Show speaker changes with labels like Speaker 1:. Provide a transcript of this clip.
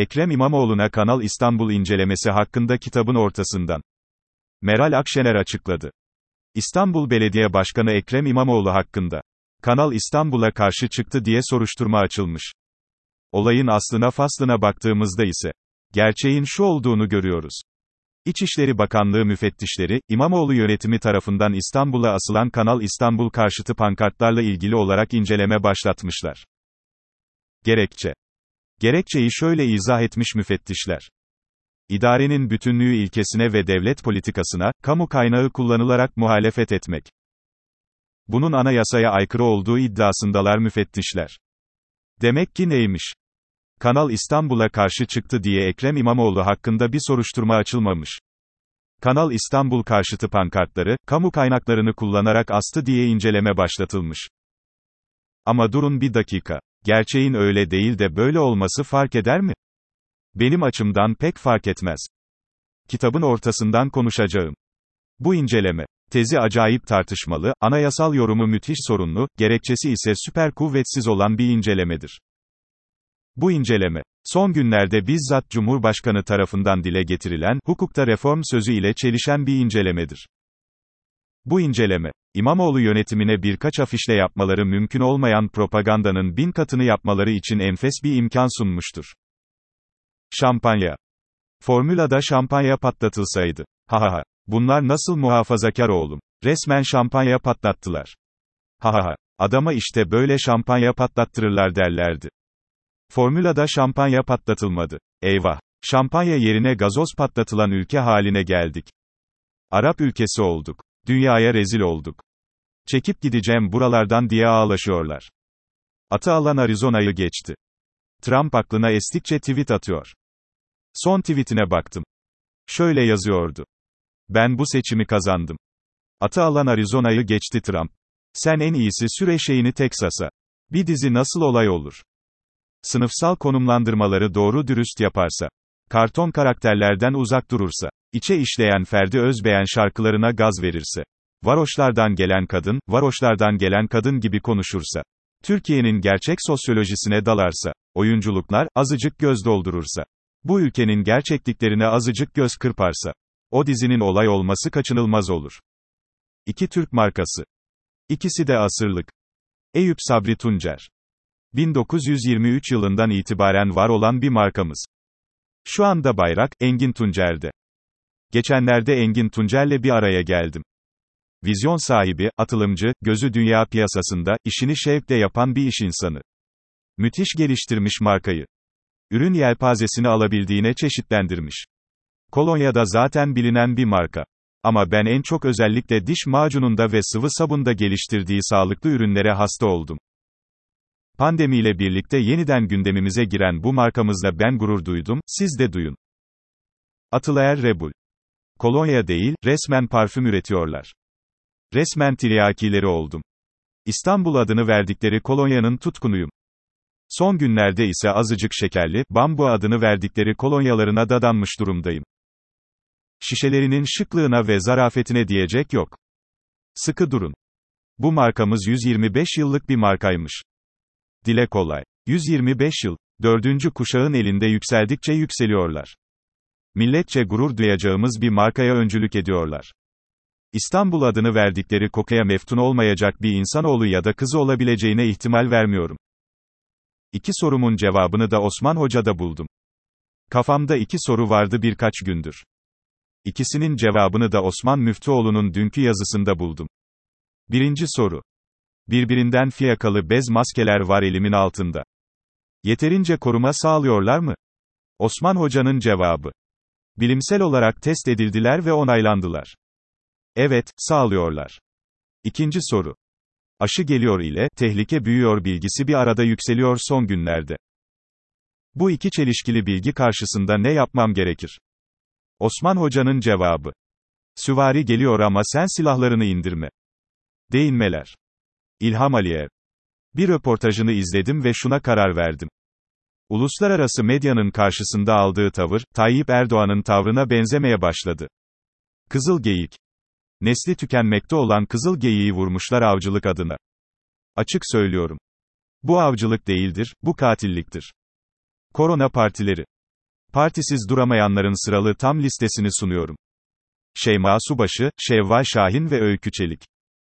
Speaker 1: Ekrem İmamoğlu'na Kanal İstanbul incelemesi hakkında kitabın ortasından. Meral Akşener açıkladı. İstanbul Belediye Başkanı Ekrem İmamoğlu hakkında. Kanal İstanbul'a karşı çıktı diye soruşturma açılmış. Olayın aslına faslına baktığımızda ise, gerçeğin şu olduğunu görüyoruz. İçişleri Bakanlığı müfettişleri, İmamoğlu yönetimi tarafından İstanbul'a asılan Kanal İstanbul karşıtı pankartlarla ilgili olarak inceleme başlatmışlar. Gerekçe Gerekçeyi şöyle izah etmiş müfettişler. İdarenin bütünlüğü ilkesine ve devlet politikasına, kamu kaynağı kullanılarak muhalefet etmek. Bunun anayasaya aykırı olduğu iddiasındalar müfettişler. Demek ki neymiş? Kanal İstanbul'a karşı çıktı diye Ekrem İmamoğlu hakkında bir soruşturma açılmamış. Kanal İstanbul karşıtı pankartları, kamu kaynaklarını kullanarak astı diye inceleme başlatılmış. Ama durun bir dakika. Gerçeğin öyle değil de böyle olması fark eder mi? Benim açımdan pek fark etmez. Kitabın ortasından konuşacağım. Bu inceleme, tezi acayip tartışmalı, anayasal yorumu müthiş sorunlu, gerekçesi ise süper kuvvetsiz olan bir incelemedir. Bu inceleme, son günlerde bizzat Cumhurbaşkanı tarafından dile getirilen, hukukta reform sözü ile çelişen bir incelemedir. Bu inceleme, İmamoğlu yönetimine birkaç afişle yapmaları mümkün olmayan propagandanın bin katını yapmaları için enfes bir imkan sunmuştur. Şampanya. Formülada şampanya patlatılsaydı. Ha ha ha. Bunlar nasıl muhafazakar oğlum. Resmen şampanya patlattılar. Ha ha ha. Adama işte böyle şampanya patlattırırlar derlerdi. Formülada şampanya patlatılmadı. Eyvah. Şampanya yerine gazoz patlatılan ülke haline geldik. Arap ülkesi olduk. Dünyaya rezil olduk. Çekip gideceğim buralardan diye ağlaşıyorlar. Atı alan Arizona'yı geçti. Trump aklına estikçe tweet atıyor. Son tweetine baktım. Şöyle yazıyordu. Ben bu seçimi kazandım. Atı alan Arizona'yı geçti Trump. Sen en iyisi süre şeyini Teksas'a. Bir dizi nasıl olay olur? Sınıfsal konumlandırmaları doğru dürüst yaparsa. Karton karakterlerden uzak durursa. içe işleyen Ferdi Özbeğen şarkılarına gaz verirse. Varoşlardan gelen kadın, varoşlardan gelen kadın gibi konuşursa. Türkiye'nin gerçek sosyolojisine dalarsa. Oyunculuklar, azıcık göz doldurursa. Bu ülkenin gerçekliklerine azıcık göz kırparsa. O dizinin olay olması kaçınılmaz olur. İki Türk markası. İkisi de asırlık. Eyüp Sabri Tuncer. 1923 yılından itibaren var olan bir markamız. Şu anda bayrak, Engin Tuncer'de. Geçenlerde Engin Tuncer'le bir araya geldim. Vizyon sahibi, atılımcı, gözü dünya piyasasında, işini şevkle yapan bir iş insanı. Müthiş geliştirmiş markayı. Ürün yelpazesini alabildiğine çeşitlendirmiş. Kolonya'da zaten bilinen bir marka. Ama ben en çok özellikle diş macununda ve sıvı sabunda geliştirdiği sağlıklı ürünlere hasta oldum. Pandemiyle birlikte yeniden gündemimize giren bu markamızla ben gurur duydum, siz de duyun. Atılaer Rebul. Kolonya değil, resmen parfüm üretiyorlar. Resmen tiryakileri oldum. İstanbul adını verdikleri kolonyanın tutkunuyum. Son günlerde ise azıcık şekerli, bambu adını verdikleri kolonyalarına dadanmış durumdayım. Şişelerinin şıklığına ve zarafetine diyecek yok. Sıkı durun. Bu markamız 125 yıllık bir markaymış. Dile kolay. 125 yıl, dördüncü kuşağın elinde yükseldikçe yükseliyorlar. Milletçe gurur duyacağımız bir markaya öncülük ediyorlar. İstanbul adını verdikleri kokuya meftun olmayacak bir insanoğlu ya da kızı olabileceğine ihtimal vermiyorum. İki sorumun cevabını da Osman Hoca'da buldum. Kafamda iki soru vardı birkaç gündür. İkisinin cevabını da Osman Müftüoğlu'nun dünkü yazısında buldum. Birinci soru. Birbirinden fiyakalı bez maskeler var elimin altında. Yeterince koruma sağlıyorlar mı? Osman Hoca'nın cevabı. Bilimsel olarak test edildiler ve onaylandılar. Evet, sağlıyorlar. İkinci soru. Aşı geliyor ile, tehlike büyüyor bilgisi bir arada yükseliyor son günlerde. Bu iki çelişkili bilgi karşısında ne yapmam gerekir? Osman Hoca'nın cevabı. Süvari geliyor ama sen silahlarını indirme. Değinmeler. İlham Aliyev. Bir röportajını izledim ve şuna karar verdim. Uluslararası medyanın karşısında aldığı tavır, Tayyip Erdoğan'ın tavrına benzemeye başladı. Kızıl Geyik. Nesli tükenmekte olan kızıl geyiği vurmuşlar avcılık adına. Açık söylüyorum. Bu avcılık değildir, bu katilliktir. Korona partileri. Partisiz duramayanların sıralı tam listesini sunuyorum. Şeyma Subaşı, Şevval Şahin ve Öykü Çelik.